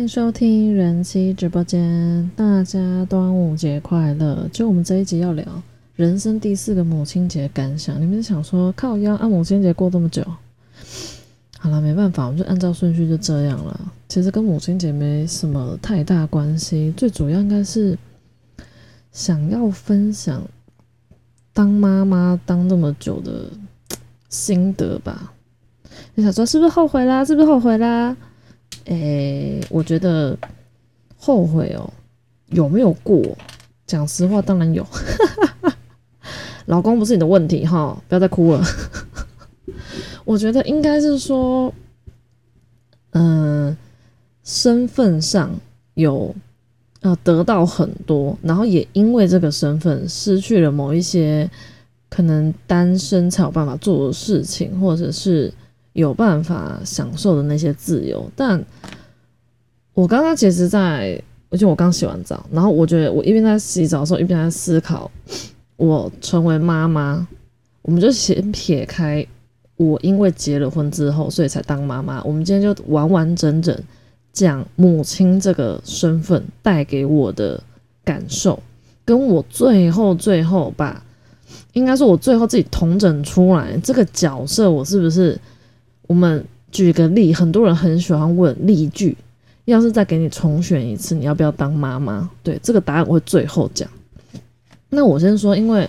欢迎收听人妻直播间，大家端午节快乐！就我们这一集要聊人生第四个母亲节感想，你们想说靠腰啊，母亲节过这么久，好了，没办法，我们就按照顺序就这样了。其实跟母亲节没什么太大关系，最主要应该是想要分享当妈妈当这么久的心得吧。你想说是不是后悔啦？是不是后悔啦？诶，我觉得后悔哦，有没有过？讲实话，当然有。老公不是你的问题哈，不要再哭了。我觉得应该是说，嗯，身份上有呃得到很多，然后也因为这个身份失去了某一些可能单身才有办法做的事情，或者是。有办法享受的那些自由，但我刚刚其实，在而且我刚洗完澡，然后我觉得我一边在洗澡的时候，一边在思考，我成为妈妈，我们就先撇开我因为结了婚之后，所以才当妈妈，我们今天就完完整整讲母亲这个身份带给我的感受，跟我最后最后把，应该说我最后自己统整出来这个角色，我是不是？我们举个例，很多人很喜欢问例句，要是再给你重选一次，你要不要当妈妈？对，这个答案我会最后讲。那我先说，因为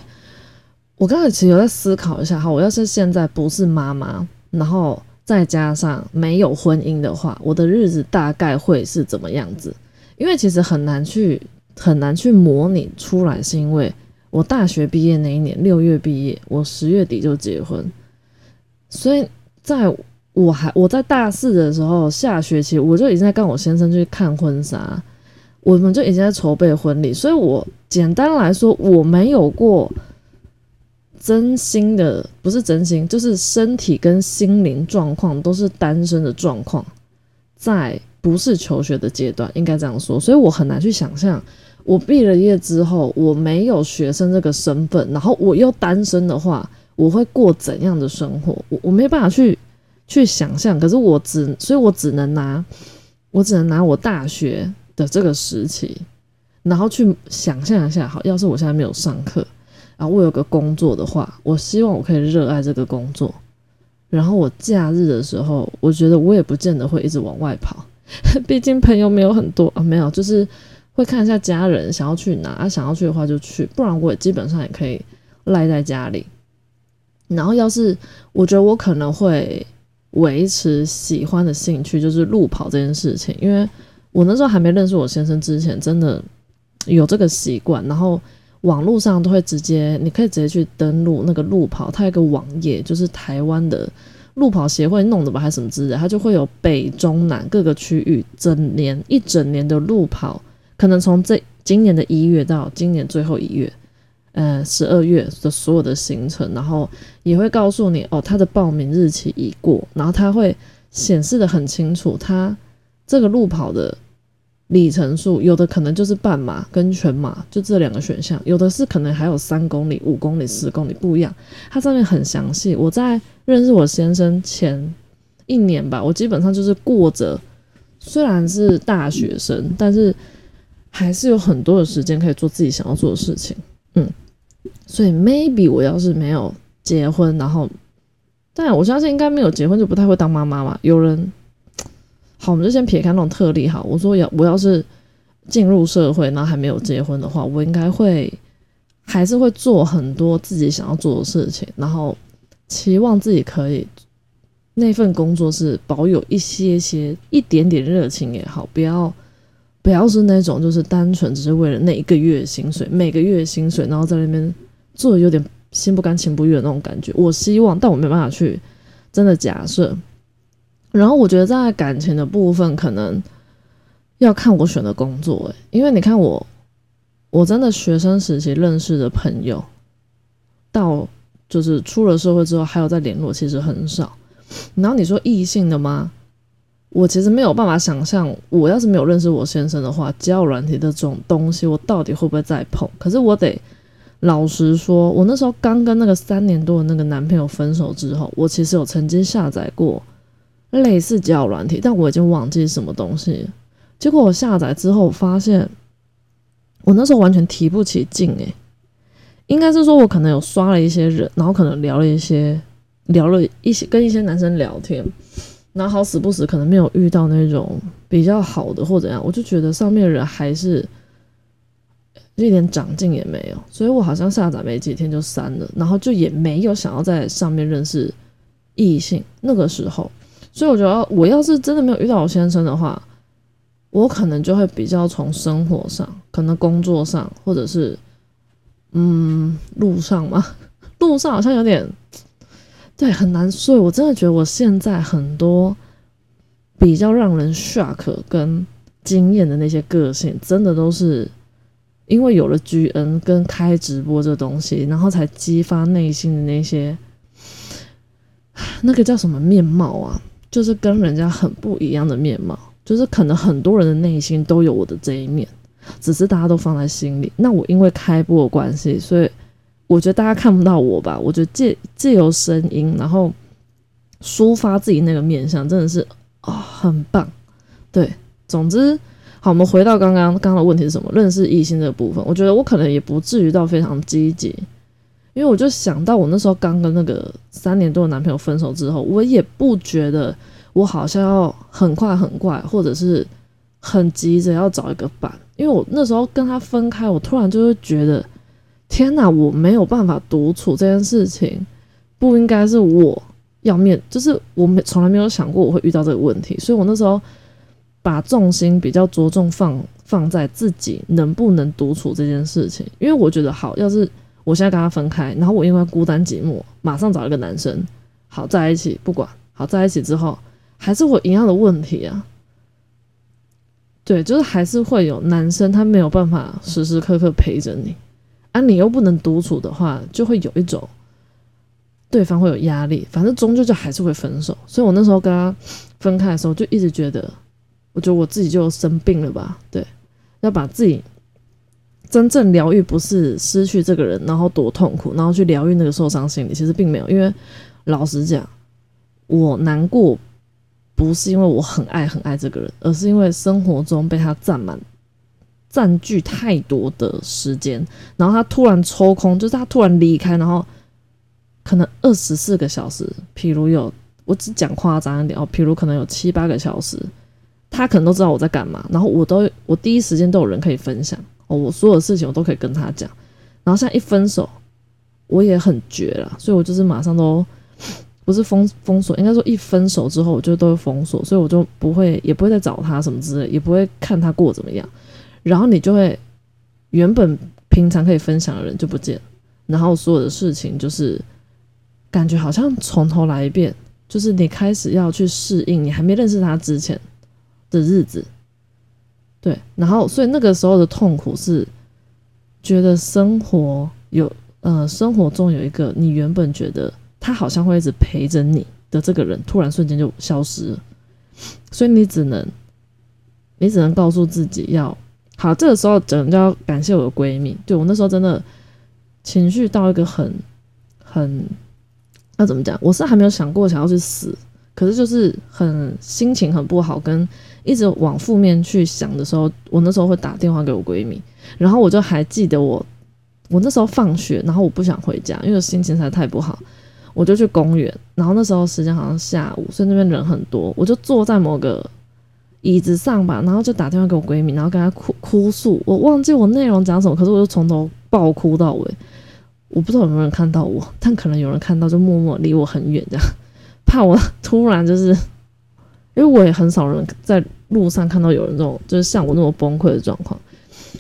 我刚才其实有在思考一下，哈，我要是现在不是妈妈，然后再加上没有婚姻的话，我的日子大概会是怎么样子？因为其实很难去很难去模拟出来，是因为我大学毕业那一年六月毕业，我十月底就结婚，所以在。我还我在大四的时候，下学期我就已经在跟我先生去看婚纱，我们就已经在筹备婚礼，所以我简单来说，我没有过真心的，不是真心，就是身体跟心灵状况都是单身的状况，在不是求学的阶段，应该这样说，所以我很难去想象，我毕了业之后，我没有学生这个身份，然后我又单身的话，我会过怎样的生活？我我没办法去。去想象，可是我只，所以我只能拿，我只能拿我大学的这个时期，然后去想象一下，好，要是我现在没有上课，然后我有个工作的话，我希望我可以热爱这个工作，然后我假日的时候，我觉得我也不见得会一直往外跑，毕竟朋友没有很多啊，没有，就是会看一下家人想要去哪，啊，想要去的话就去，不然我也基本上也可以赖在家里，然后要是我觉得我可能会。维持喜欢的兴趣就是路跑这件事情，因为我那时候还没认识我先生之前，真的有这个习惯。然后网络上都会直接，你可以直接去登录那个路跑，它有个网页，就是台湾的路跑协会弄的吧，还是什么之类，它就会有北中南各个区域整年一整年的路跑，可能从这今年的一月到今年最后一月。呃，十二月的所有的行程，然后也会告诉你哦，他的报名日期已过，然后他会显示的很清楚，他这个路跑的里程数，有的可能就是半马跟全马，就这两个选项，有的是可能还有三公里、五公里、十公里不一样，它上面很详细。我在认识我先生前一年吧，我基本上就是过着虽然是大学生，但是还是有很多的时间可以做自己想要做的事情。所以 maybe 我要是没有结婚，然后，但我相信应该没有结婚就不太会当妈妈嘛。有人，好，我们就先撇开那种特例哈。我说要我要是进入社会，然后还没有结婚的话，我应该会还是会做很多自己想要做的事情，然后期望自己可以那份工作是保有一些些一点点热情也好，不要。不要是那种，就是单纯只是为了那一个月薪水，每个月薪水，然后在那边做的有点心不甘情不愿那种感觉。我希望，但我没办法去真的假设。然后我觉得在感情的部分，可能要看我选的工作，诶，因为你看我，我真的学生时期认识的朋友，到就是出了社会之后还有在联络，其实很少。然后你说异性的吗？我其实没有办法想象，我要是没有认识我先生的话，交友软体的这种东西，我到底会不会再碰？可是我得老实说，我那时候刚跟那个三年多的那个男朋友分手之后，我其实有曾经下载过类似交友软体，但我已经忘记什么东西。结果我下载之后发现，我那时候完全提不起劲诶，应该是说我可能有刷了一些人，然后可能聊了一些，聊了一些跟一些男生聊天，然后好死不死可能没有遇到那种比较好的或怎样，我就觉得上面的人还是一点长进也没有，所以我好像下载没几天就删了，然后就也没有想要在上面认识异性那个时候。所以我觉得，我要是真的没有遇到我先生的话，我可能就会比较从生活上，可能工作上，或者是嗯路上嘛，路上好像有点对很难。所以我真的觉得我现在很多比较让人 shock 跟惊艳的那些个性，真的都是因为有了 GN 跟开直播这东西，然后才激发内心的那些那个叫什么面貌啊？就是跟人家很不一样的面貌，就是可能很多人的内心都有我的这一面，只是大家都放在心里。那我因为开播的关系，所以我觉得大家看不到我吧？我觉得借借由声音，然后抒发自己那个面相，真的是啊，很棒。对，总之好，我们回到刚刚刚刚的问题是什么？认识异性这个部分，我觉得我可能也不至于到非常积极。因为我就想到我那时候刚跟那个三年多的男朋友分手之后，我也不觉得我好像要很快很快，或者是很急着要找一个伴。因为我那时候跟他分开，我突然就会觉得，天哪，我没有办法独处这件事情，不应该是我要面，就是我没从来没有想过我会遇到这个问题，所以我那时候把重心比较着重放放在自己能不能独处这件事情，因为我觉得好，要是。我现在跟他分开，然后我因为孤单寂寞，马上找一个男生，好在一起，不管好在一起之后，还是我一样的问题啊。对，就是还是会有男生他没有办法时时刻刻陪着你，啊，你又不能独处的话，就会有一种对方会有压力，反正终究就还是会分手。所以我那时候跟他分开的时候，就一直觉得，我觉得我自己就生病了吧？对，要把自己。真正疗愈不是失去这个人，然后多痛苦，然后去疗愈那个受伤心理，其实并没有。因为老实讲，我难过不是因为我很爱很爱这个人，而是因为生活中被他占满、占据太多的时间，然后他突然抽空，就是他突然离开，然后可能二十四个小时，譬如有我只讲夸张一点哦，譬如可能有七八个小时，他可能都知道我在干嘛，然后我都我第一时间都有人可以分享哦。我所有的事情我都可以跟他讲，然后现在一分手，我也很绝了，所以我就是马上都不是封封锁，应该说一分手之后我就都会封锁，所以我就不会也不会再找他什么之类，也不会看他过怎么样，然后你就会原本平常可以分享的人就不见，然后所有的事情就是感觉好像从头来一遍，就是你开始要去适应你还没认识他之前的日子。对，然后所以那个时候的痛苦是觉得生活有呃生活中有一个你原本觉得他好像会一直陪着你的这个人，突然瞬间就消失了，所以你只能你只能告诉自己要好。这个时候真的要感谢我的闺蜜，对我那时候真的情绪到一个很很要怎么讲？我是还没有想过想要去死，可是就是很心情很不好跟。一直往负面去想的时候，我那时候会打电话给我闺蜜，然后我就还记得我，我那时候放学，然后我不想回家，因为心情实在太不好，我就去公园，然后那时候时间好像下午，所以那边人很多，我就坐在某个椅子上吧，然后就打电话给我闺蜜，然后跟她哭哭诉，我忘记我内容讲什么，可是我就从头爆哭到尾，我不知道有没有人看到我，但可能有人看到，就默默离我很远这样，怕我突然就是。因为我也很少人在路上看到有人这种，就是像我那么崩溃的状况，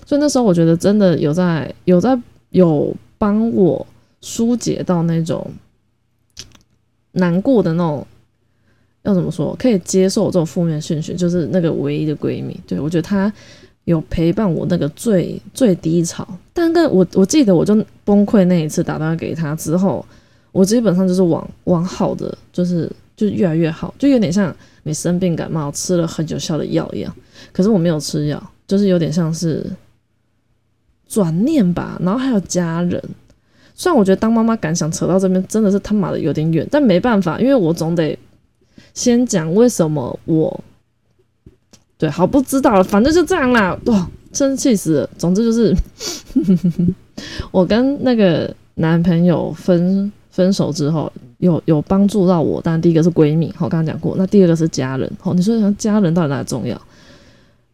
所以那时候我觉得真的有在有在有帮我疏解到那种难过的那种，要怎么说可以接受这种负面讯息，就是那个唯一的闺蜜，对我觉得她有陪伴我那个最最低潮，但跟我我记得我就崩溃那一次打电话给她之后，我基本上就是往往好的，就是就越来越好，就有点像。你生病感冒吃了很有效的药一样，可是我没有吃药，就是有点像是转念吧。然后还有家人，虽然我觉得当妈妈敢想扯到这边真的是他妈的有点远，但没办法，因为我总得先讲为什么我对，好不知道了，反正就这样啦。哇，生气死了。总之就是，我跟那个男朋友分分手之后，有有帮助到我。当然，第一个是闺蜜，我刚刚讲过。那第二个是家人。好，你说家人到底哪重要？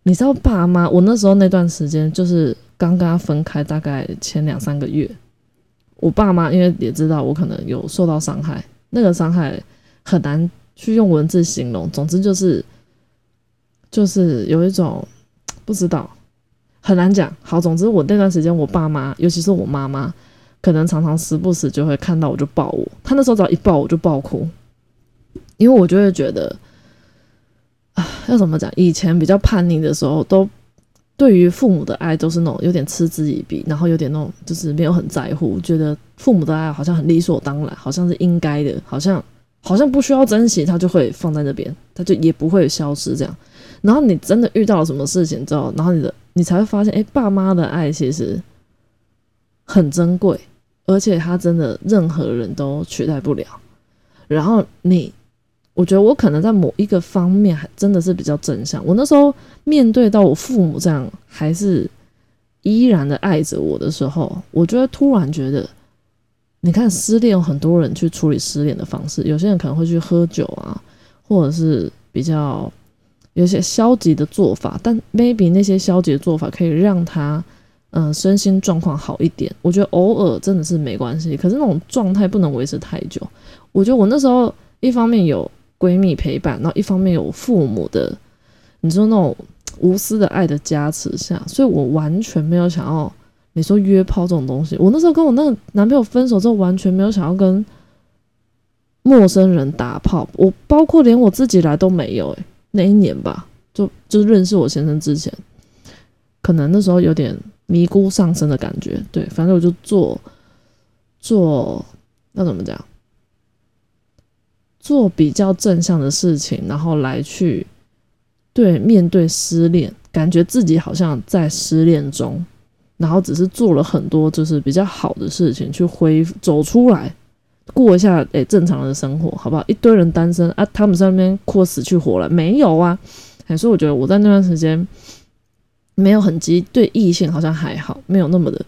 你知道爸妈？我那时候那段时间就是刚跟他分开，大概前两三个月，我爸妈因为也知道我可能有受到伤害，那个伤害很难去用文字形容。总之就是。就是有一种 不知道，很难讲。好，总之我那段时间，我爸妈，尤其是我妈妈，可能常常时不时就会看到我就抱我。他那时候只要一抱我就爆哭，因为我就会觉得啊，要怎么讲？以前比较叛逆的时候，都对于父母的爱都是那种有点嗤之以鼻，然后有点那种就是没有很在乎，觉得父母的爱好像很理所当然，好像是应该的，好像好像不需要珍惜，他就会放在那边，他就也不会消失这样。然后你真的遇到了什么事情之后，然后你的你才会发现，哎，爸妈的爱其实很珍贵，而且他真的任何人都取代不了。然后你，我觉得我可能在某一个方面还真的是比较正向。我那时候面对到我父母这样还是依然的爱着我的时候，我就会突然觉得，你看失恋有很多人去处理失恋的方式，有些人可能会去喝酒啊，或者是比较。有些消极的做法，但 maybe 那些消极的做法可以让他，嗯，身心状况好一点。我觉得偶尔真的是没关系，可是那种状态不能维持太久。我觉得我那时候一方面有闺蜜陪伴，然后一方面有父母的，你说那种无私的爱的加持下，所以我完全没有想要你说约炮这种东西。我那时候跟我那个男朋友分手之后，完全没有想要跟陌生人打炮，我包括连我自己来都没有，诶。那一年吧，就就认识我先生之前，可能那时候有点迷姑上身的感觉。对，反正我就做做那怎么讲，做比较正向的事情，然后来去对面对失恋，感觉自己好像在失恋中，然后只是做了很多就是比较好的事情去恢复走出来。过一下诶，正常的生活，好不好？一堆人单身啊，他们在那边哭死去活来，没有啊。所以我觉得我在那段时间没有很急，对异性好像还好，没有那么的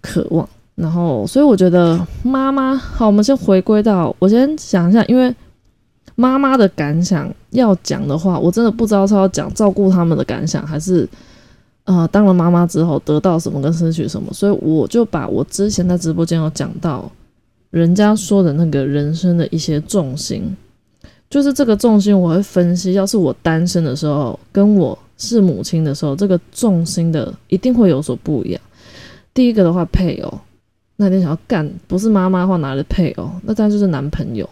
渴望。然后，所以我觉得妈妈好，我们先回归到我先想一下，因为妈妈的感想要讲的话，我真的不知道是要讲照顾他们的感想，还是呃当了妈妈之后得到什么跟失去什么。所以我就把我之前在直播间有讲到。人家说的那个人生的一些重心，就是这个重心，我会分析。要是我单身的时候，跟我是母亲的时候，这个重心的一定会有所不一样。第一个的话，配偶，那你想要干，不是妈妈的话，哪来的配偶？那当然就是男朋友。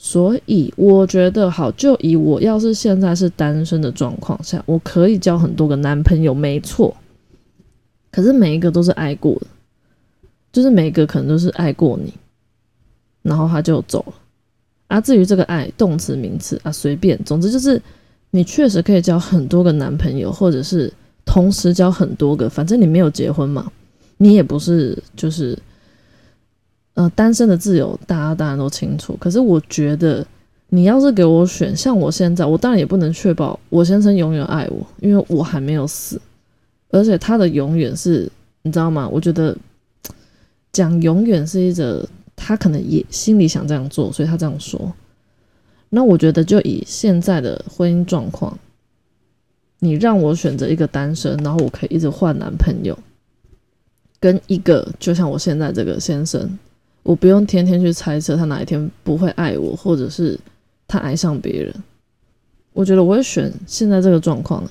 所以我觉得，好，就以我要是现在是单身的状况下，我可以交很多个男朋友，没错。可是每一个都是爱过的，就是每一个可能都是爱过你。然后他就走了啊。至于这个爱，动词、名词啊，随便，总之就是你确实可以交很多个男朋友，或者是同时交很多个，反正你没有结婚嘛，你也不是就是呃单身的自由，大家当然都清楚。可是我觉得，你要是给我选，像我现在，我当然也不能确保我先生永远爱我，因为我还没有死，而且他的永远是，你知道吗？我觉得讲永远是一个。他可能也心里想这样做，所以他这样说。那我觉得，就以现在的婚姻状况，你让我选择一个单身，然后我可以一直换男朋友，跟一个就像我现在这个先生，我不用天天去猜测他哪一天不会爱我，或者是他爱上别人。我觉得我会选现在这个状况，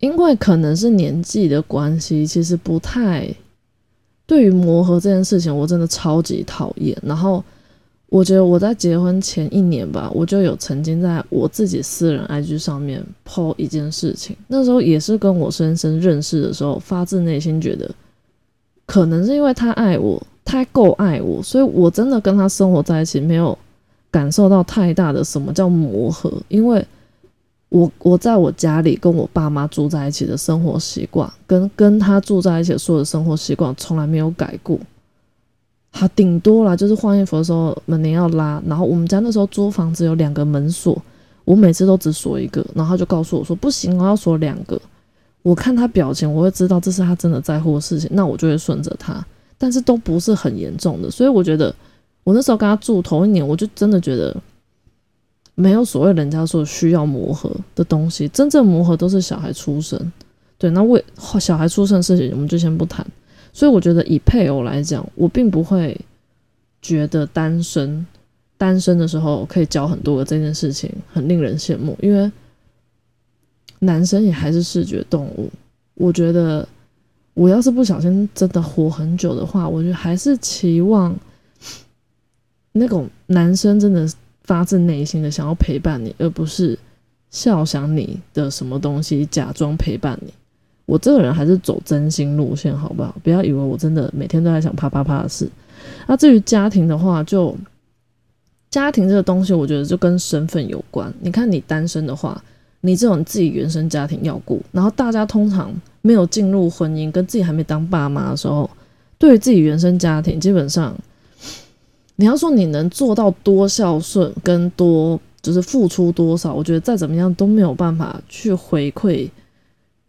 因为可能是年纪的关系，其实不太。对于磨合这件事情，我真的超级讨厌。然后，我觉得我在结婚前一年吧，我就有曾经在我自己私人 IG 上面 po 一件事情。那时候也是跟我先生认识的时候，发自内心觉得，可能是因为他爱我，他够爱我，所以我真的跟他生活在一起，没有感受到太大的什么叫磨合，因为。我我在我家里跟我爸妈住在一起的生活习惯，跟跟他住在一起所有的生活习惯从来没有改过。他顶多啦，就是换衣服的时候门铃要拉，然后我们家那时候租房子有两个门锁，我每次都只锁一个，然后他就告诉我说不行，我要锁两个。我看他表情，我会知道这是他真的在乎的事情，那我就会顺着他。但是都不是很严重的，所以我觉得我那时候跟他住头一年，我就真的觉得没有所谓人家说需要磨合的东西，真正磨合都是小孩出生。对，那为小孩出生的事情我们就先不谈。所以我觉得以配偶来讲，我并不会觉得单身单身的时候可以交很多的这件事情很令人羡慕，因为男生也还是视觉动物。我觉得我要是不小心真的活很久的话，我觉得还是期望那种男生真的发自内心的想要陪伴你，而不是笑想你的什么东西，假装陪伴你。我这个人还是走真心路线，好不好？不要以为我真的每天都在想啪啪啪的事。那至于家庭的话，就家庭这个东西，我觉得就跟身份有关。你看，你单身的话，你这种自己原生家庭要顾，然后大家通常没有进入婚姻，跟自己还没当爸妈的时候，对于自己原生家庭，基本上你要说你能做到多孝顺跟多就是付出多少，我觉得再怎么样都没有办法去回馈。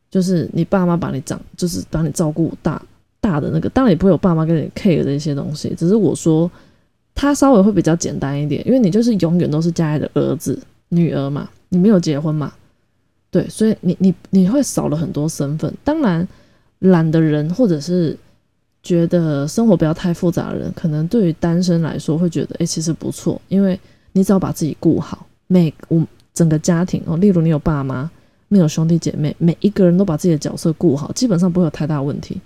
就是你爸妈把你长，就是把你照顾大大的那个，当然也不会有爸妈跟你 care 这些东西。只是我说，他稍微会比较简单一点，因为你就是永远都是家里的儿子、女儿嘛，你没有结婚嘛，对，所以你你你会少了很多身份。当然，懒的人或者是觉得生活不要太复杂的人，可能对于单身来说会觉得，哎，其实不错，因为你只要把自己顾好，每我整个家庭哦，例如你有爸妈。没有兄弟姐妹，每一个人都把自己的角色顾好，基本上不会有太大问题。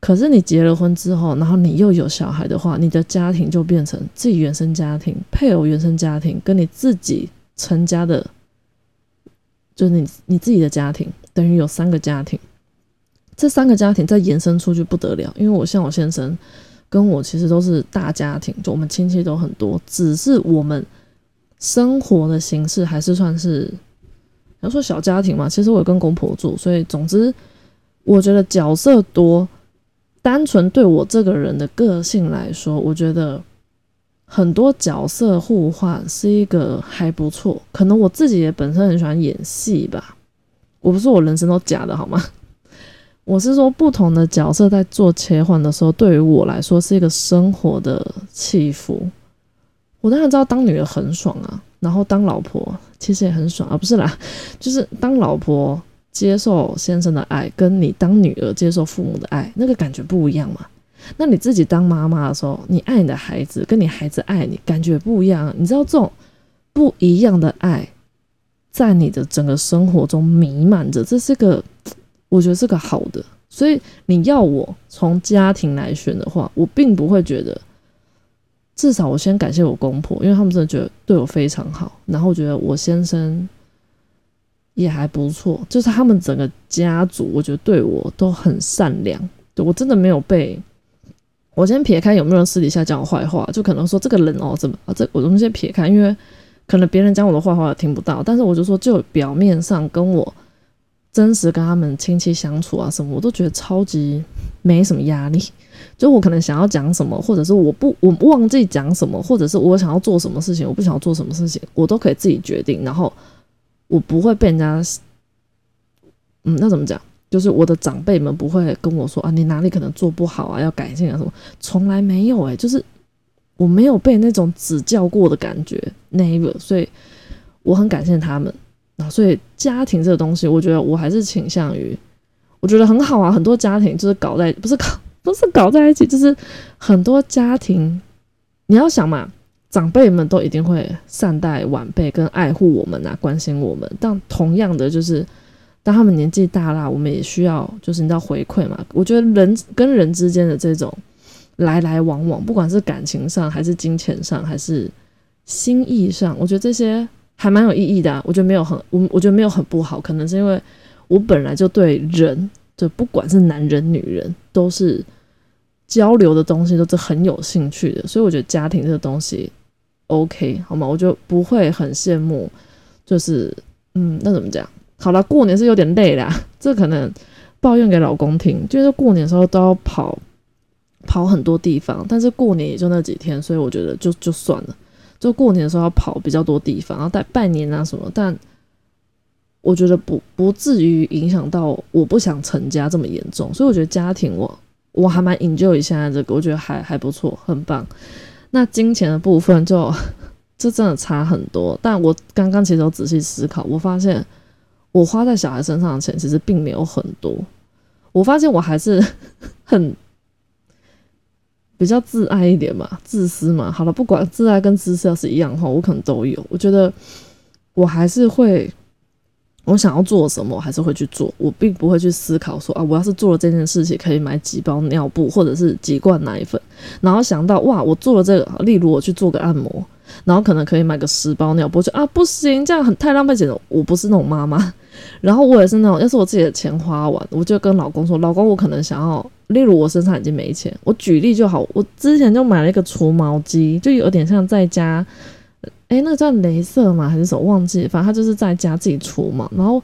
可是你结了婚之后，然后你又有小孩的话，你的家庭就变成自己原生家庭、配偶原生家庭，跟你自己成家的，就是你你自己的家庭，等于有三个家庭。这三个家庭再延伸出去不得了，因为我像我先生跟我其实都是大家庭，就我们亲戚都很多，只是我们生活的形式还是算是。要说小家庭嘛，其实我跟公婆住，所以总之，我觉得角色多，单纯对我这个人的个性来说，我觉得很多角色互换是一个还不错。可能我自己也本身很喜欢演戏吧，我不是我人生都假的好吗？我是说不同的角色在做切换的时候，对于我来说是一个生活的起伏。我当然知道当女儿很爽啊。然后当老婆其实也很爽啊，不是啦，就是当老婆接受先生的爱，跟你当女儿接受父母的爱，那个感觉不一样嘛。那你自己当妈妈的时候，你爱你的孩子，跟你孩子爱你，感觉不一样。你知道这种不一样的爱，在你的整个生活中弥漫着，这是个我觉得是个好的。所以你要我从家庭来选的话，我并不会觉得。至少我先感谢我公婆，因为他们真的觉得对我非常好。然后我觉得我先生也还不错，就是他们整个家族，我觉得对我都很善良。对我真的没有被我先撇开有没有人私底下讲我坏话，就可能说这个人哦怎么啊这我们先撇开，因为可能别人讲我的坏话也听不到。但是我就说，就表面上跟我真实跟他们亲戚相处啊什么，我都觉得超级没什么压力。就我可能想要讲什么，或者是我不我忘记讲什么，或者是我想要做什么事情，我不想要做什么事情，我都可以自己决定。然后我不会被人家，嗯，那怎么讲？就是我的长辈们不会跟我说啊，你哪里可能做不好啊，要改进啊什么，从来没有诶，就是我没有被那种指教过的感觉，never。所以我很感谢他们。啊，所以家庭这个东西，我觉得我还是倾向于，我觉得很好啊。很多家庭就是搞在不是搞。不是搞在一起，就是很多家庭，你要想嘛，长辈们都一定会善待晚辈跟爱护我们啊，关心我们。但同样的，就是当他们年纪大了，我们也需要，就是你知道回馈嘛。我觉得人跟人之间的这种来来往往，不管是感情上，还是金钱上，还是心意上，我觉得这些还蛮有意义的。我觉得没有很，我我觉得没有很不好，可能是因为我本来就对人。就不管是男人女人，都是交流的东西，都是很有兴趣的。所以我觉得家庭这个东西，OK 好吗？我就不会很羡慕。就是嗯，那怎么讲？好了，过年是有点累啦，这可能抱怨给老公听。就是过年的时候都要跑跑很多地方，但是过年也就那几天，所以我觉得就就算了。就过年的时候要跑比较多地方，然后带拜年啊什么，但我觉得不不至于影响到我不想成家这么严重，所以我觉得家庭我我还蛮 enjoy 现在这个，我觉得还还不错，很棒。那金钱的部分就 这真的差很多，但我刚刚其实有仔细思考，我发现我花在小孩身上的钱其实并没有很多，我发现我还是很。比较自爱一点嘛，自私嘛。好了，不管自爱跟自私要是一样的话，我可能都有。我觉得我还是会，我想要做什么，还是会去做。我并不会去思考说啊，我要是做了这件事情，可以买几包尿布或者是几罐奶粉，然后想到哇，我做了这个，例如我去做个按摩，然后可能可以买个十包尿布，就啊不行，这样很太浪费钱了。我不是那种妈妈。然后我也是那种，要是我自己的钱花完，我就跟老公说：“老公，我可能想要，例如我身上已经没钱，我举例就好，我之前就买了一个除毛机，就有点像在家，诶，那个叫镭射嘛还是什么忘记，反正他就是在家自己除毛。然后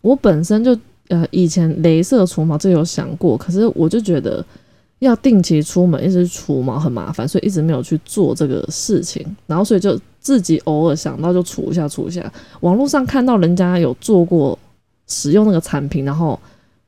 我本身就呃以前镭射除毛就有想过，可是我就觉得要定期出门一直除毛很麻烦，所以一直没有去做这个事情。然后所以就。自己偶尔想到就除一下，除一下。网络上看到人家有做过使用那个产品，然后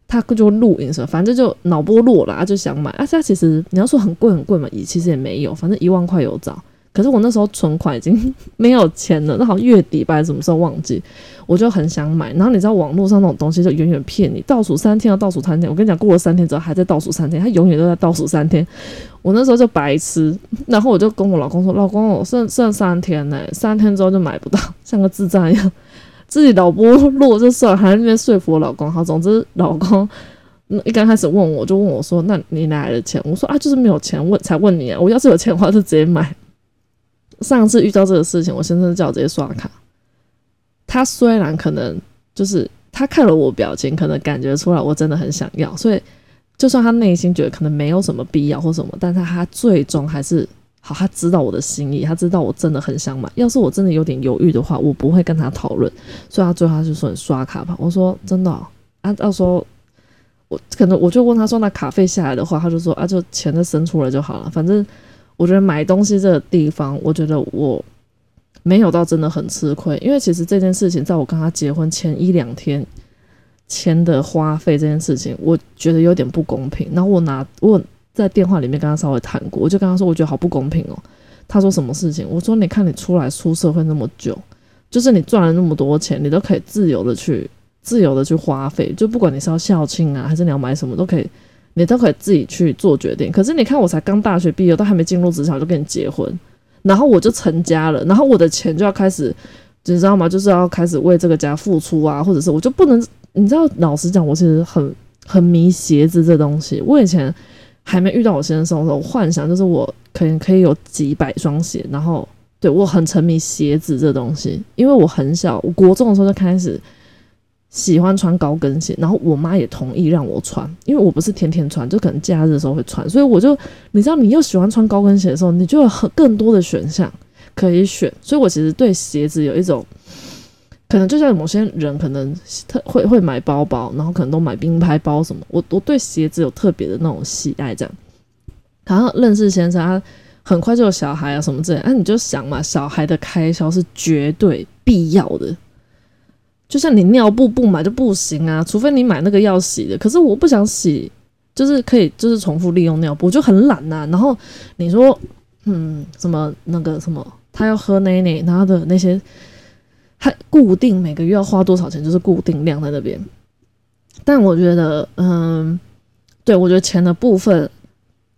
他就录影什么，反正就脑波弱了，就想买。而且其实你要说很贵很贵嘛，也其实也没有，反正一万块有找。可是我那时候存款已经没有钱了，那好月底吧，什么时候忘记，我就很想买。然后你知道网络上那种东西就远远骗你，倒数三天要倒数三天。我跟你讲，过了三天之后还在倒数三天，他永远都在倒数三天。我那时候就白痴，然后我就跟我老公说：“老公，我剩剩三天呢，三天之后就买不到，像个智障一样，自己脑波弱就算，还在那边说服我老公。好，总之老公一刚开始问我就问我说：那你哪来的钱？我说啊，就是没有钱问才问你啊。我要是有钱的话就直接买。”上次遇到这个事情，我先生叫我直接刷卡。他虽然可能就是他看了我表情，可能感觉出来我真的很想要，所以就算他内心觉得可能没有什么必要或什么，但是他最终还是好，他知道我的心意，他知道我真的很想买。要是我真的有点犹豫的话，我不会跟他讨论。所以他最后他就说刷卡吧。我说真的啊，到时候我可能我就问他说那卡费下来的话，他就说啊就钱就生出来就好了，反正。我觉得买东西这个地方，我觉得我没有到真的很吃亏，因为其实这件事情在我跟他结婚前一两天签的花费这件事情，我觉得有点不公平。然后我拿我在电话里面跟他稍微谈过，我就跟他说，我觉得好不公平哦。他说什么事情？我说你看你出来出社会那么久，就是你赚了那么多钱，你都可以自由的去自由的去花费，就不管你是要校庆啊，还是你要买什么都可以。你都可以自己去做决定，可是你看，我才刚大学毕业，都还没进入职场就跟你结婚，然后我就成家了，然后我的钱就要开始，你知道吗？就是要开始为这个家付出啊，或者是我就不能，你知道，老实讲，我其实很很迷鞋子这东西。我以前还没遇到我先生的时候，我幻想就是我可能可以有几百双鞋，然后对我很沉迷鞋子这东西，因为我很小，我国中的时候就开始。喜欢穿高跟鞋，然后我妈也同意让我穿，因为我不是天天穿，就可能假日的时候会穿，所以我就，你知道，你又喜欢穿高跟鞋的时候，你就有很更多的选项可以选，所以我其实对鞋子有一种，可能就像某些人可能特会会买包包，然后可能都买名牌包什么，我我对鞋子有特别的那种喜爱，这样。然后认识先生，他很快就有小孩啊什么之类，那你就想嘛，小孩的开销是绝对必要的。就像你尿布不买就不行啊，除非你买那个要洗的。可是我不想洗，就是可以就是重复利用尿布，就很懒呐。然后你说，嗯，什么那个什么，他要喝奶奶，然后的那些，他固定每个月要花多少钱，就是固定量在那边。但我觉得，嗯，对我觉得钱的部分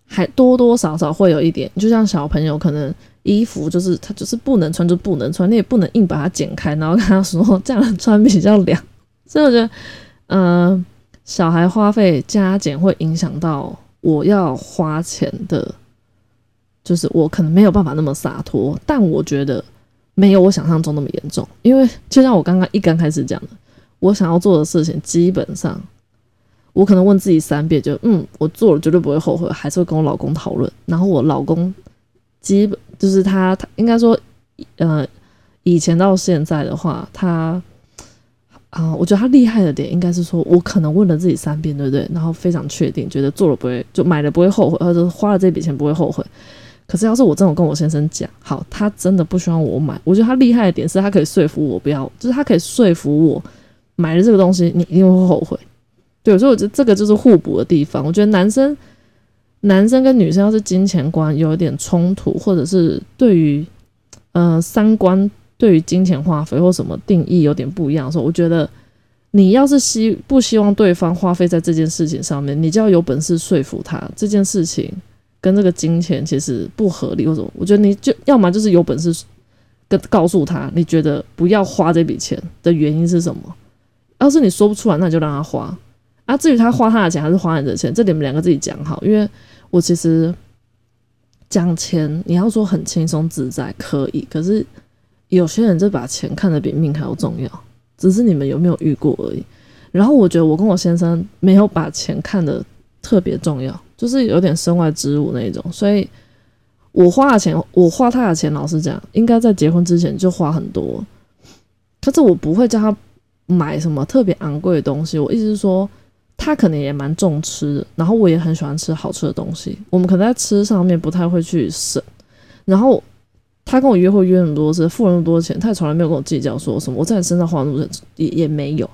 还多多少少会有一点，就像小朋友可能。衣服就是他就是不能穿就不能穿，你也不能硬把它剪开，然后跟他说这样穿比较凉。所以我觉得，嗯，小孩花费加减会影响到我要花钱的，就是我可能没有办法那么洒脱。但我觉得没有我想象中那么严重，因为就像我刚刚一刚开始讲的，我想要做的事情，基本上我可能问自己三遍，就嗯，我做了绝对不会后悔，还是会跟我老公讨论，然后我老公。基本就是他，他应该说，呃，以前到现在的话，他啊，我觉得他厉害的点应该是说，我可能问了自己三遍，对不对？然后非常确定，觉得做了不会，就买了不会后悔，或者花了这笔钱不会后悔。可是要是我真的跟我先生讲，好，他真的不希望我买，我觉得他厉害的点是他可以说服我不要，就是他可以说服我买了这个东西，你一定会后悔。对，所以我觉得这个就是互补的地方。我觉得男生男生跟女生要是金钱观有一点冲突，或者是对于呃三观对于金钱花费或什么定义有点不一样的时候，我觉得你要是希不希望对方花费在这件事情上面，你就要有本事说服他这件事情。跟这个金钱其实不合理，或者我觉得你就要么就是有本事跟告诉他，你觉得不要花这笔钱的原因是什么？要是你说不出来，那就让他花啊。至于他花他的钱还是花你的钱，这你们两个自己讲好。因为我其实讲钱，你要说很轻松自在可以，可是有些人就把钱看得比命还要重要，只是你们有没有遇过而已。然后我觉得我跟我先生没有把钱看得特别重要。就是有点身外之物那一种，所以我花的钱，我花他的钱，老实讲，应该在结婚之前就花很多。可是我不会叫他买什么特别昂贵的东西。我意思是说，他可能也蛮重吃的，然后我也很喜欢吃好吃的东西。我们可能在吃上面不太会去省。然后他跟我约会约很多次，付了那么多钱，他也从来没有跟我计较说什么。我在你身上花那么多也也没有。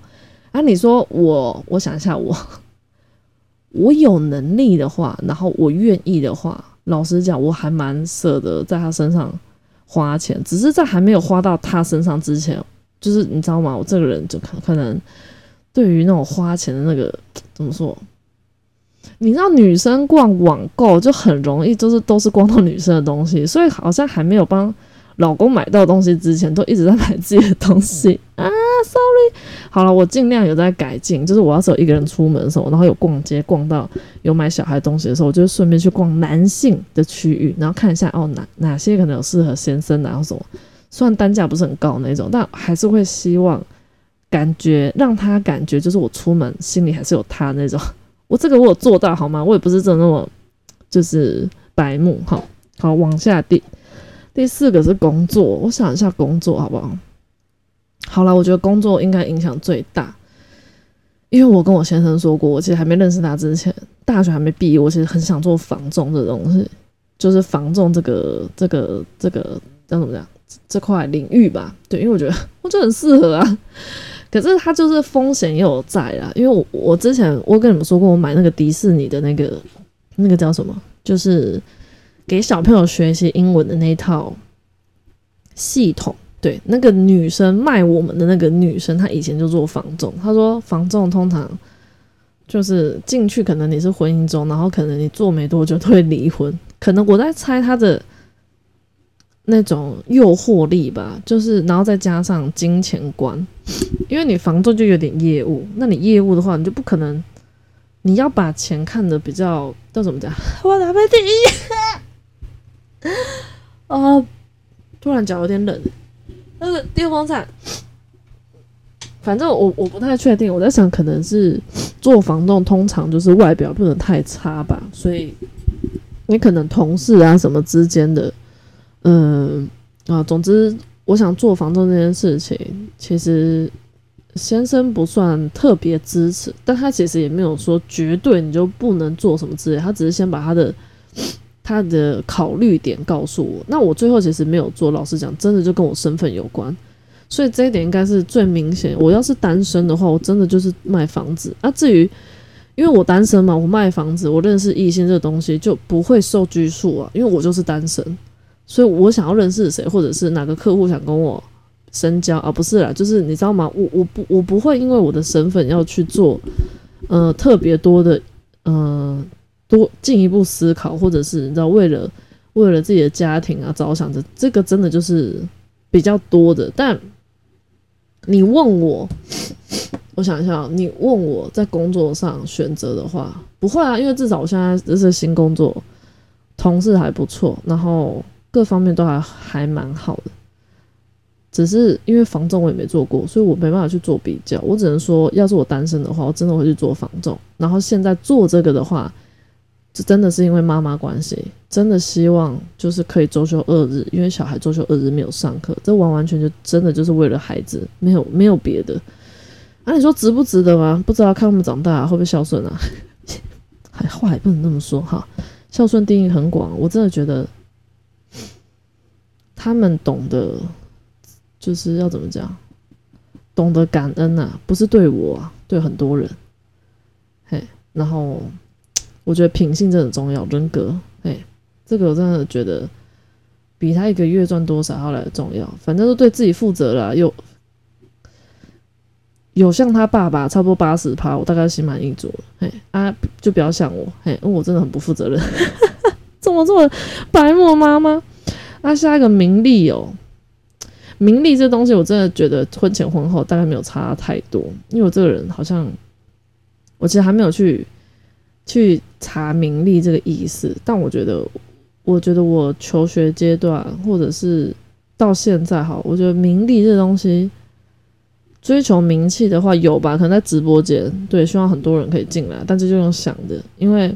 啊，你说我，我想一下我。我有能力的话，然后我愿意的话，老实讲，我还蛮舍得在他身上花钱。只是在还没有花到他身上之前，就是你知道吗？我这个人就可可能对于那种花钱的那个 怎么说？你知道，女生逛网购就很容易，就是都是逛到女生的东西，所以好像还没有帮。老公买到东西之前，都一直在买自己的东西 啊，sorry。好了，我尽量有在改进，就是我要是有一个人出门的时候，然后有逛街逛到有买小孩东西的时候，我就顺便去逛男性的区域，然后看一下哦哪哪些可能有适合先生的，然后什么。虽然单价不是很高那种，但还是会希望感觉让他感觉就是我出门心里还是有他那种。我这个我有做到好吗？我也不是真的那么就是白目哈。好，往下第。第四个是工作，我想一下工作好不好？好了，我觉得工作应该影响最大，因为我跟我先生说过，我其实还没认识他之前，大学还没毕业，我其实很想做房仲这东西，就是房仲这个这个这个叫怎么讲这块领域吧？对，因为我觉得 我就很适合啊。可是它就是风险也有在啊，因为我我之前我跟你们说过，我买那个迪士尼的那个那个叫什么，就是。给小朋友学习英文的那套系统，对那个女生卖我们的那个女生，她以前就做房仲。她说房仲通常就是进去，可能你是婚姻中，然后可能你做没多久就会离婚。可能我在猜她的那种诱惑力吧，就是然后再加上金钱观，因为你房仲就有点业务，那你业务的话，你就不可能你要把钱看得比较叫怎么讲？我打喷嚏。啊！突然脚有点冷，那个电风扇，反正我我不太确定。我在想，可能是做房东，通常就是外表不能太差吧。所以你可能同事啊什么之间的，嗯啊，总之，我想做房东这件事情，其实先生不算特别支持，但他其实也没有说绝对你就不能做什么之类，他只是先把他的。他的考虑点告诉我，那我最后其实没有做。老实讲，真的就跟我身份有关，所以这一点应该是最明显。我要是单身的话，我真的就是卖房子。啊，至于因为我单身嘛，我卖房子，我认识异性这个东西就不会受拘束啊。因为我就是单身，所以我想要认识谁，或者是哪个客户想跟我深交啊，不是啦，就是你知道吗？我我不我不会因为我的身份要去做呃特别多的呃。多进一步思考，或者是你知道，为了为了自己的家庭啊着想着，这个真的就是比较多的。但你问我，我想一下，你问我在工作上选择的话，不会啊，因为至少我现在这是新工作，同事还不错，然后各方面都还还蛮好的。只是因为房仲我也没做过，所以我没办法去做比较。我只能说，要是我单身的话，我真的会去做房仲。然后现在做这个的话。这真的是因为妈妈关系，真的希望就是可以周休二日，因为小孩周休二日没有上课，这完完全全真的就是为了孩子，没有没有别的。啊，你说值不值得吗？不知道看他们长大会不会孝顺啊？还话也不能那么说哈，孝顺定义很广，我真的觉得他们懂得就是要怎么讲，懂得感恩呐，不是对我啊，对很多人，嘿，然后我觉得品性真的很重要，人格，嘿，这个我真的觉得比他一个月赚多少要来的重要，反正都对自己负责了，有有像他爸爸差不多八十趴，我大概心满意足了，嘿啊，就不要像我，嘿，因为我真的很不负责任，怎 么这么白目妈妈？那下一个名利哦，名利这东西，我真的觉得婚前婚后大概没有差太多，因为我这个人好像，我其实还没有去去查名利这个意思，但我觉得，我觉得我求学阶段或者是到现在哈，我觉得名利这东西，追求名气的话有吧，可能在直播间，对，希望很多人可以进来，但这就用想的，因为。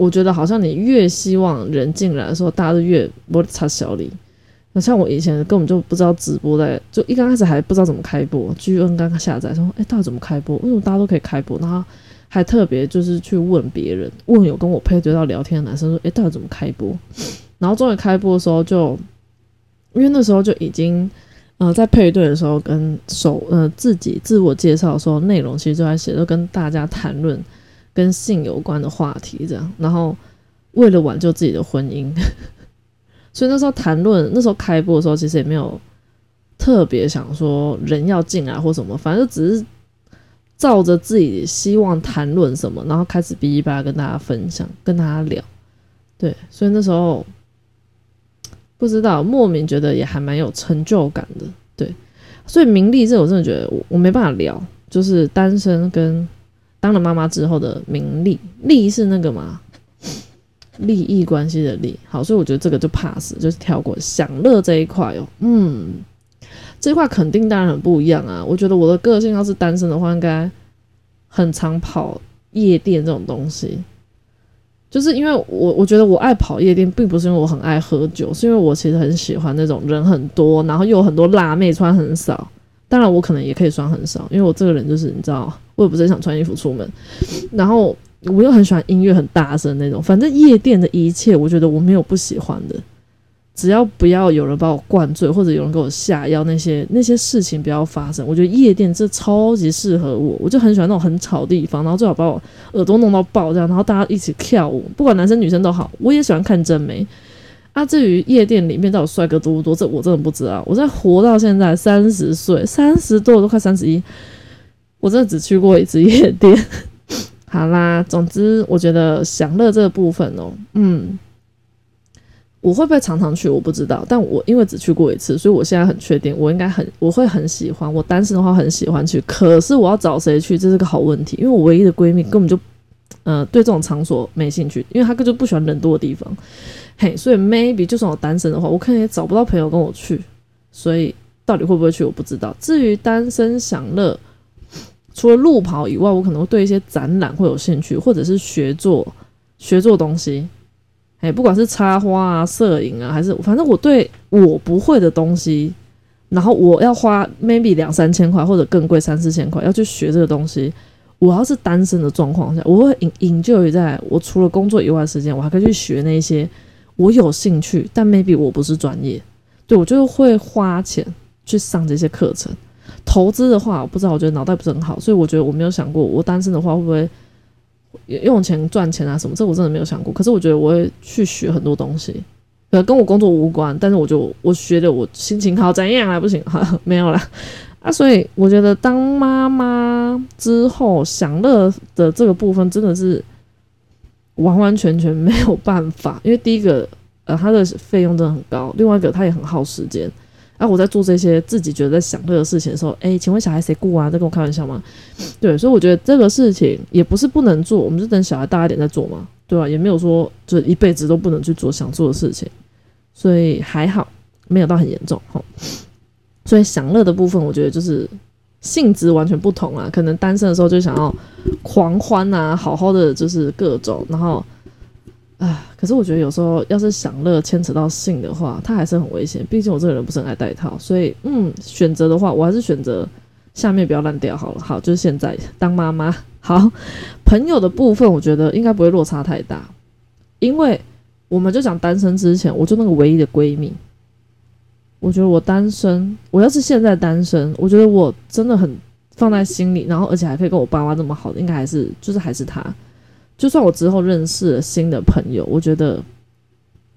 我觉得好像你越希望人进来的时候，大家都越不插小李。那像我以前根本就不知道直播在，就一刚开始还不知道怎么开播。G N 刚刚下载说，哎，到底怎么开播？为什么大家都可以开播？然后还特别就是去问别人，问有跟我配对到聊天的男生说，哎，到底怎么开播？然后终于开播的时候，就因为那时候就已经呃在配对的时候跟手呃自己自我介绍的时候，内容其实就在写，就跟大家谈论。跟性有关的话题，这样，然后为了挽救自己的婚姻，所以那时候谈论，那时候开播的时候，其实也没有特别想说人要进来或什么，反正只是照着自己希望谈论什么，然后开始哔哩吧跟大家分享，跟大家聊，对，所以那时候不知道莫名觉得也还蛮有成就感的，对，所以名利这我真的觉得我我没办法聊，就是单身跟。当了妈妈之后的名利，利是那个嘛，利益关系的利。好，所以我觉得这个就 pass，就是跳过享乐这一块哦。嗯，这块肯定当然很不一样啊。我觉得我的个性要是单身的话，应该很常跑夜店这种东西。就是因为我我觉得我爱跑夜店，并不是因为我很爱喝酒，是因为我其实很喜欢那种人很多，然后又有很多辣妹穿很少。当然，我可能也可以穿很少，因为我这个人就是你知道，我也不是很想穿衣服出门。然后我又很喜欢音乐很大声那种，反正夜店的一切，我觉得我没有不喜欢的，只要不要有人把我灌醉，或者有人给我下药，那些那些事情不要发生。我觉得夜店这超级适合我，我就很喜欢那种很吵的地方，然后最好把我耳朵弄到爆这样，然后大家一起跳舞，不管男生女生都好。我也喜欢看真美。啊，至于夜店里面到底帅哥多不多，这我真的不知道。我在活到现在三十岁，三十多都快三十一，我真的只去过一次夜店。好啦，总之我觉得享乐这个部分哦，嗯，我会不会常常去，我不知道。但我因为只去过一次，所以我现在很确定，我应该很我会很喜欢。我单身的话很喜欢去，可是我要找谁去，这是个好问题。因为我唯一的闺蜜根本就，呃，对这种场所没兴趣，因为他根本就不喜欢人多的地方。嘿，所以 maybe 就算我单身的话，我可能也找不到朋友跟我去，所以到底会不会去我不知道。至于单身享乐，除了路跑以外，我可能会对一些展览会有兴趣，或者是学做学做东西。哎，不管是插花啊、摄影啊，还是反正我对我不会的东西，然后我要花 maybe 两三千块或者更贵三四千块要去学这个东西。我要是单身的状况下，我会引引就于在我除了工作以外的时间，我还可以去学那些。我有兴趣，但 maybe 我不是专业，对我就会花钱去上这些课程。投资的话，我不知道，我觉得脑袋不是很好，所以我觉得我没有想过，我单身的话会不会用钱赚钱啊什么？这我真的没有想过。可是我觉得我会去学很多东西，呃，跟我工作无关，但是我就我学的我心情好怎样啊？不行，哈，没有啦。啊。所以我觉得当妈妈之后享乐的这个部分真的是。完完全全没有办法，因为第一个，呃，它的费用真的很高；，另外一个，它也很耗时间。啊，我在做这些自己觉得在享乐的事情的时候，哎，请问小孩谁顾啊？在跟我开玩笑吗？对，所以我觉得这个事情也不是不能做，我们就等小孩大一点再做嘛，对吧？也没有说就一辈子都不能去做想做的事情，所以还好，没有到很严重哈。所以享乐的部分，我觉得就是。性质完全不同啊，可能单身的时候就想要狂欢啊，好好的就是各种，然后啊，可是我觉得有时候要是享乐牵扯到性的话，它还是很危险。毕竟我这个人不是很爱戴套，所以嗯，选择的话，我还是选择下面不要烂掉好了。好，就是现在当妈妈。好，朋友的部分，我觉得应该不会落差太大，因为我们就讲单身之前，我就那个唯一的闺蜜，我觉得我单身，我要是现在单身，我觉得我真的很放在心里，然后而且还可以跟我爸妈那么好的，应该还是就是还是他。就算我之后认识了新的朋友，我觉得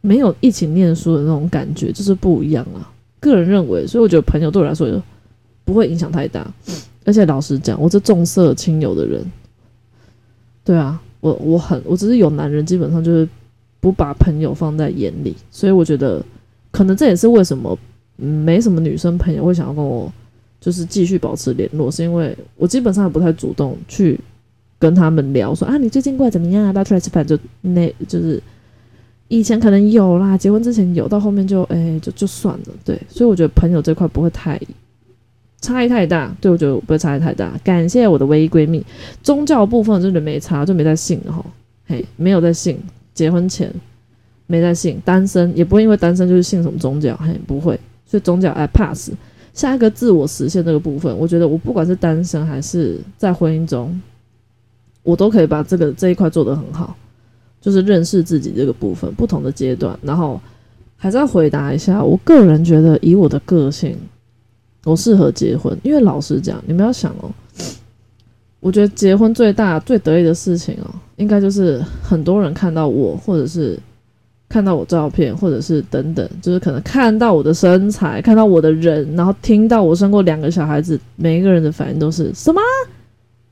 没有一起念书的那种感觉就是不一样啊。个人认为，所以我觉得朋友对我来说不会影响太大。而且老实讲，我这重色轻友的人，对啊，我我很我只是有男人，基本上就是不把朋友放在眼里，所以我觉得可能这也是为什么。没什么女生朋友会想要跟我就是继续保持联络，是因为我基本上不太主动去跟他们聊，说啊你最近过得怎么样啊？要出来吃饭就那就是以前可能有啦，结婚之前有，到后面就哎就就算了，对，所以我觉得朋友这块不会太差异太大，对我觉得不会差异太大。感谢我的唯一闺蜜，宗教部分真的没差，就没在信哈，嘿，没有在信，结婚前没在信，单身也不会因为单身就是信什么宗教，嘿，不会。就宗教哎，pass。下一个自我实现这个部分，我觉得我不管是单身还是在婚姻中，我都可以把这个这一块做得很好。就是认识自己这个部分，不同的阶段，然后还是要回答一下。我个人觉得，以我的个性，我适合结婚。因为老实讲，你们要想哦，我觉得结婚最大最得意的事情哦，应该就是很多人看到我，或者是。看到我照片，或者是等等，就是可能看到我的身材，看到我的人，然后听到我生过两个小孩子，每一个人的反应都是什么？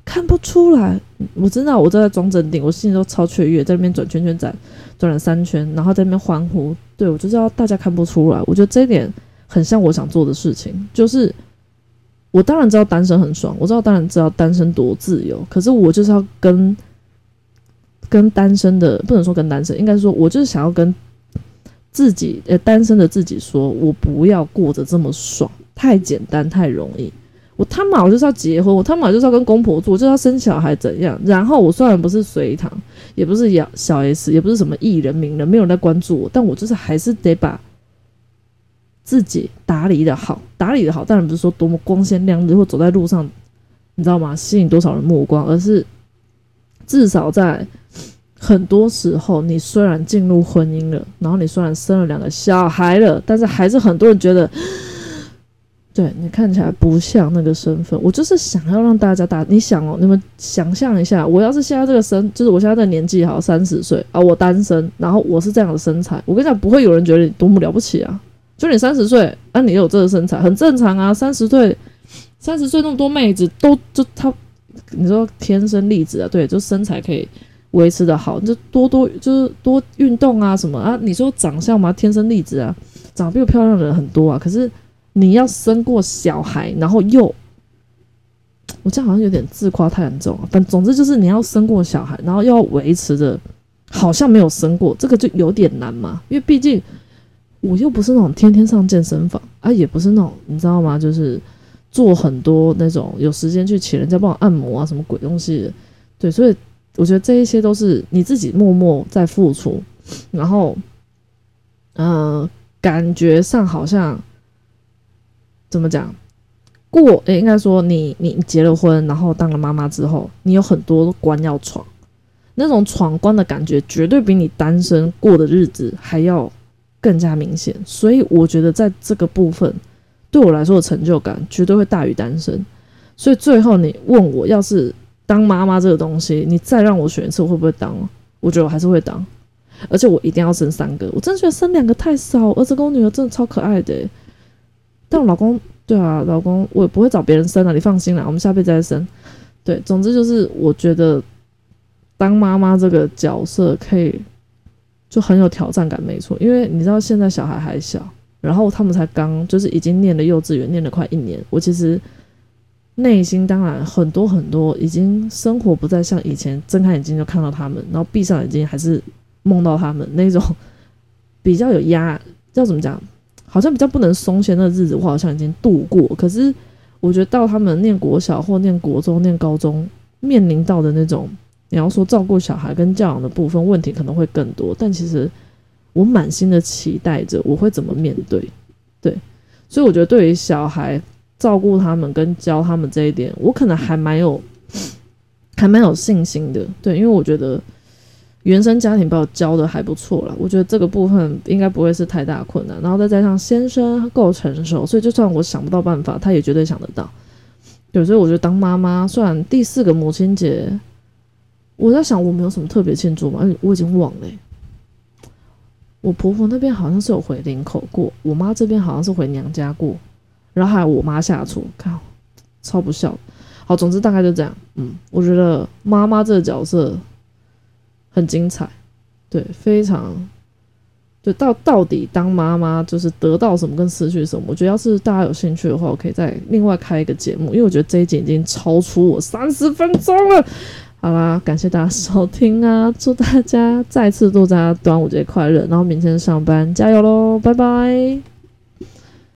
看不出来。我知道我正在装镇定，我心里都超雀跃，在那边转圈圈转，转了三圈，然后在那边欢呼。对我就知道大家看不出来。我觉得这一点很像我想做的事情，就是我当然知道单身很爽，我知道当然知道单身多自由，可是我就是要跟。跟单身的不能说跟单身，应该说，我就是想要跟自己呃单身的自己说，我不要过着这么爽，太简单太容易。我他妈我就是要结婚，我他妈就是要跟公婆住，我就要生小孩怎样？然后我虽然不是隋唐，也不是小小 S，也不是什么艺人名人，没有人在关注我，但我就是还是得把自己打理的好，打理的好。当然不是说多么光鲜亮丽，或走在路上，你知道吗？吸引多少人目光，而是至少在。很多时候，你虽然进入婚姻了，然后你虽然生了两个小孩了，但是还是很多人觉得，对你看起来不像那个身份。我就是想要让大家打，你想哦，你们想象一下，我要是现在这个身，就是我现在这个年纪，好三十岁啊，我单身，然后我是这样的身材，我跟你讲，不会有人觉得你多么了不起啊。就你三十岁，啊，你有这个身材，很正常啊。三十岁，三十岁那么多妹子都就他，你说天生丽质啊，对，就身材可以。维持的好，就多多就是多运动啊什么啊？你说长相嘛，天生丽质啊，长得比我漂亮的人很多啊。可是你要生过小孩，然后又，我这样好像有点自夸太严重了。但总之就是你要生过小孩，然后要维持着，好像没有生过，这个就有点难嘛。因为毕竟我又不是那种天天上健身房啊，也不是那种你知道吗？就是做很多那种有时间去请人家帮我按摩啊，什么鬼东西？对，所以。我觉得这一些都是你自己默默在付出，然后，呃，感觉上好像怎么讲？过诶，应该说你你结了婚，然后当了妈妈之后，你有很多关要闯，那种闯关的感觉，绝对比你单身过的日子还要更加明显。所以我觉得在这个部分，对我来说的成就感绝对会大于单身。所以最后你问我，要是。当妈妈这个东西，你再让我选一次，我会不会当？我觉得我还是会当，而且我一定要生三个。我真的觉得生两个太少，儿子跟我女儿真的超可爱的。但我老公，对啊，老公，我也不会找别人生了，你放心啦，我们下辈子再生。对，总之就是我觉得当妈妈这个角色可以就很有挑战感，没错。因为你知道现在小孩还小，然后他们才刚就是已经念了幼稚园，念了快一年。我其实。内心当然很多很多，已经生活不再像以前，睁开眼睛就看到他们，然后闭上眼睛还是梦到他们那种比较有压，叫怎么讲？好像比较不能松懈那日子，我好像已经度过。可是我觉得到他们念国小或念国中、念高中，面临到的那种你要说照顾小孩跟教养的部分问题可能会更多。但其实我满心的期待着我会怎么面对，对，所以我觉得对于小孩。照顾他们跟教他们这一点，我可能还蛮有，还蛮有信心的。对，因为我觉得，原生家庭把我教的还不错了，我觉得这个部分应该不会是太大困难。然后再加上先生够成熟，所以就算我想不到办法，他也绝对想得到。对，所以我觉得当妈妈，虽然第四个母亲节，我在想我没有什么特别庆祝嘛，我已经忘了。我婆婆那边好像是有回林口过，我妈这边好像是回娘家过，然后还有我妈下厨，靠，超不孝。好，总之大概就这样。嗯，我觉得妈妈这个角色很精彩，对，非常，就到到底当妈妈就是得到什么跟失去什么。我觉得要是大家有兴趣的话，我可以再另外开一个节目，因为我觉得这一集已经超出我三十分钟了。好啦，感谢大家收听啊！祝大家再次祝大家端午节快乐，然后明天上班加油喽，拜拜。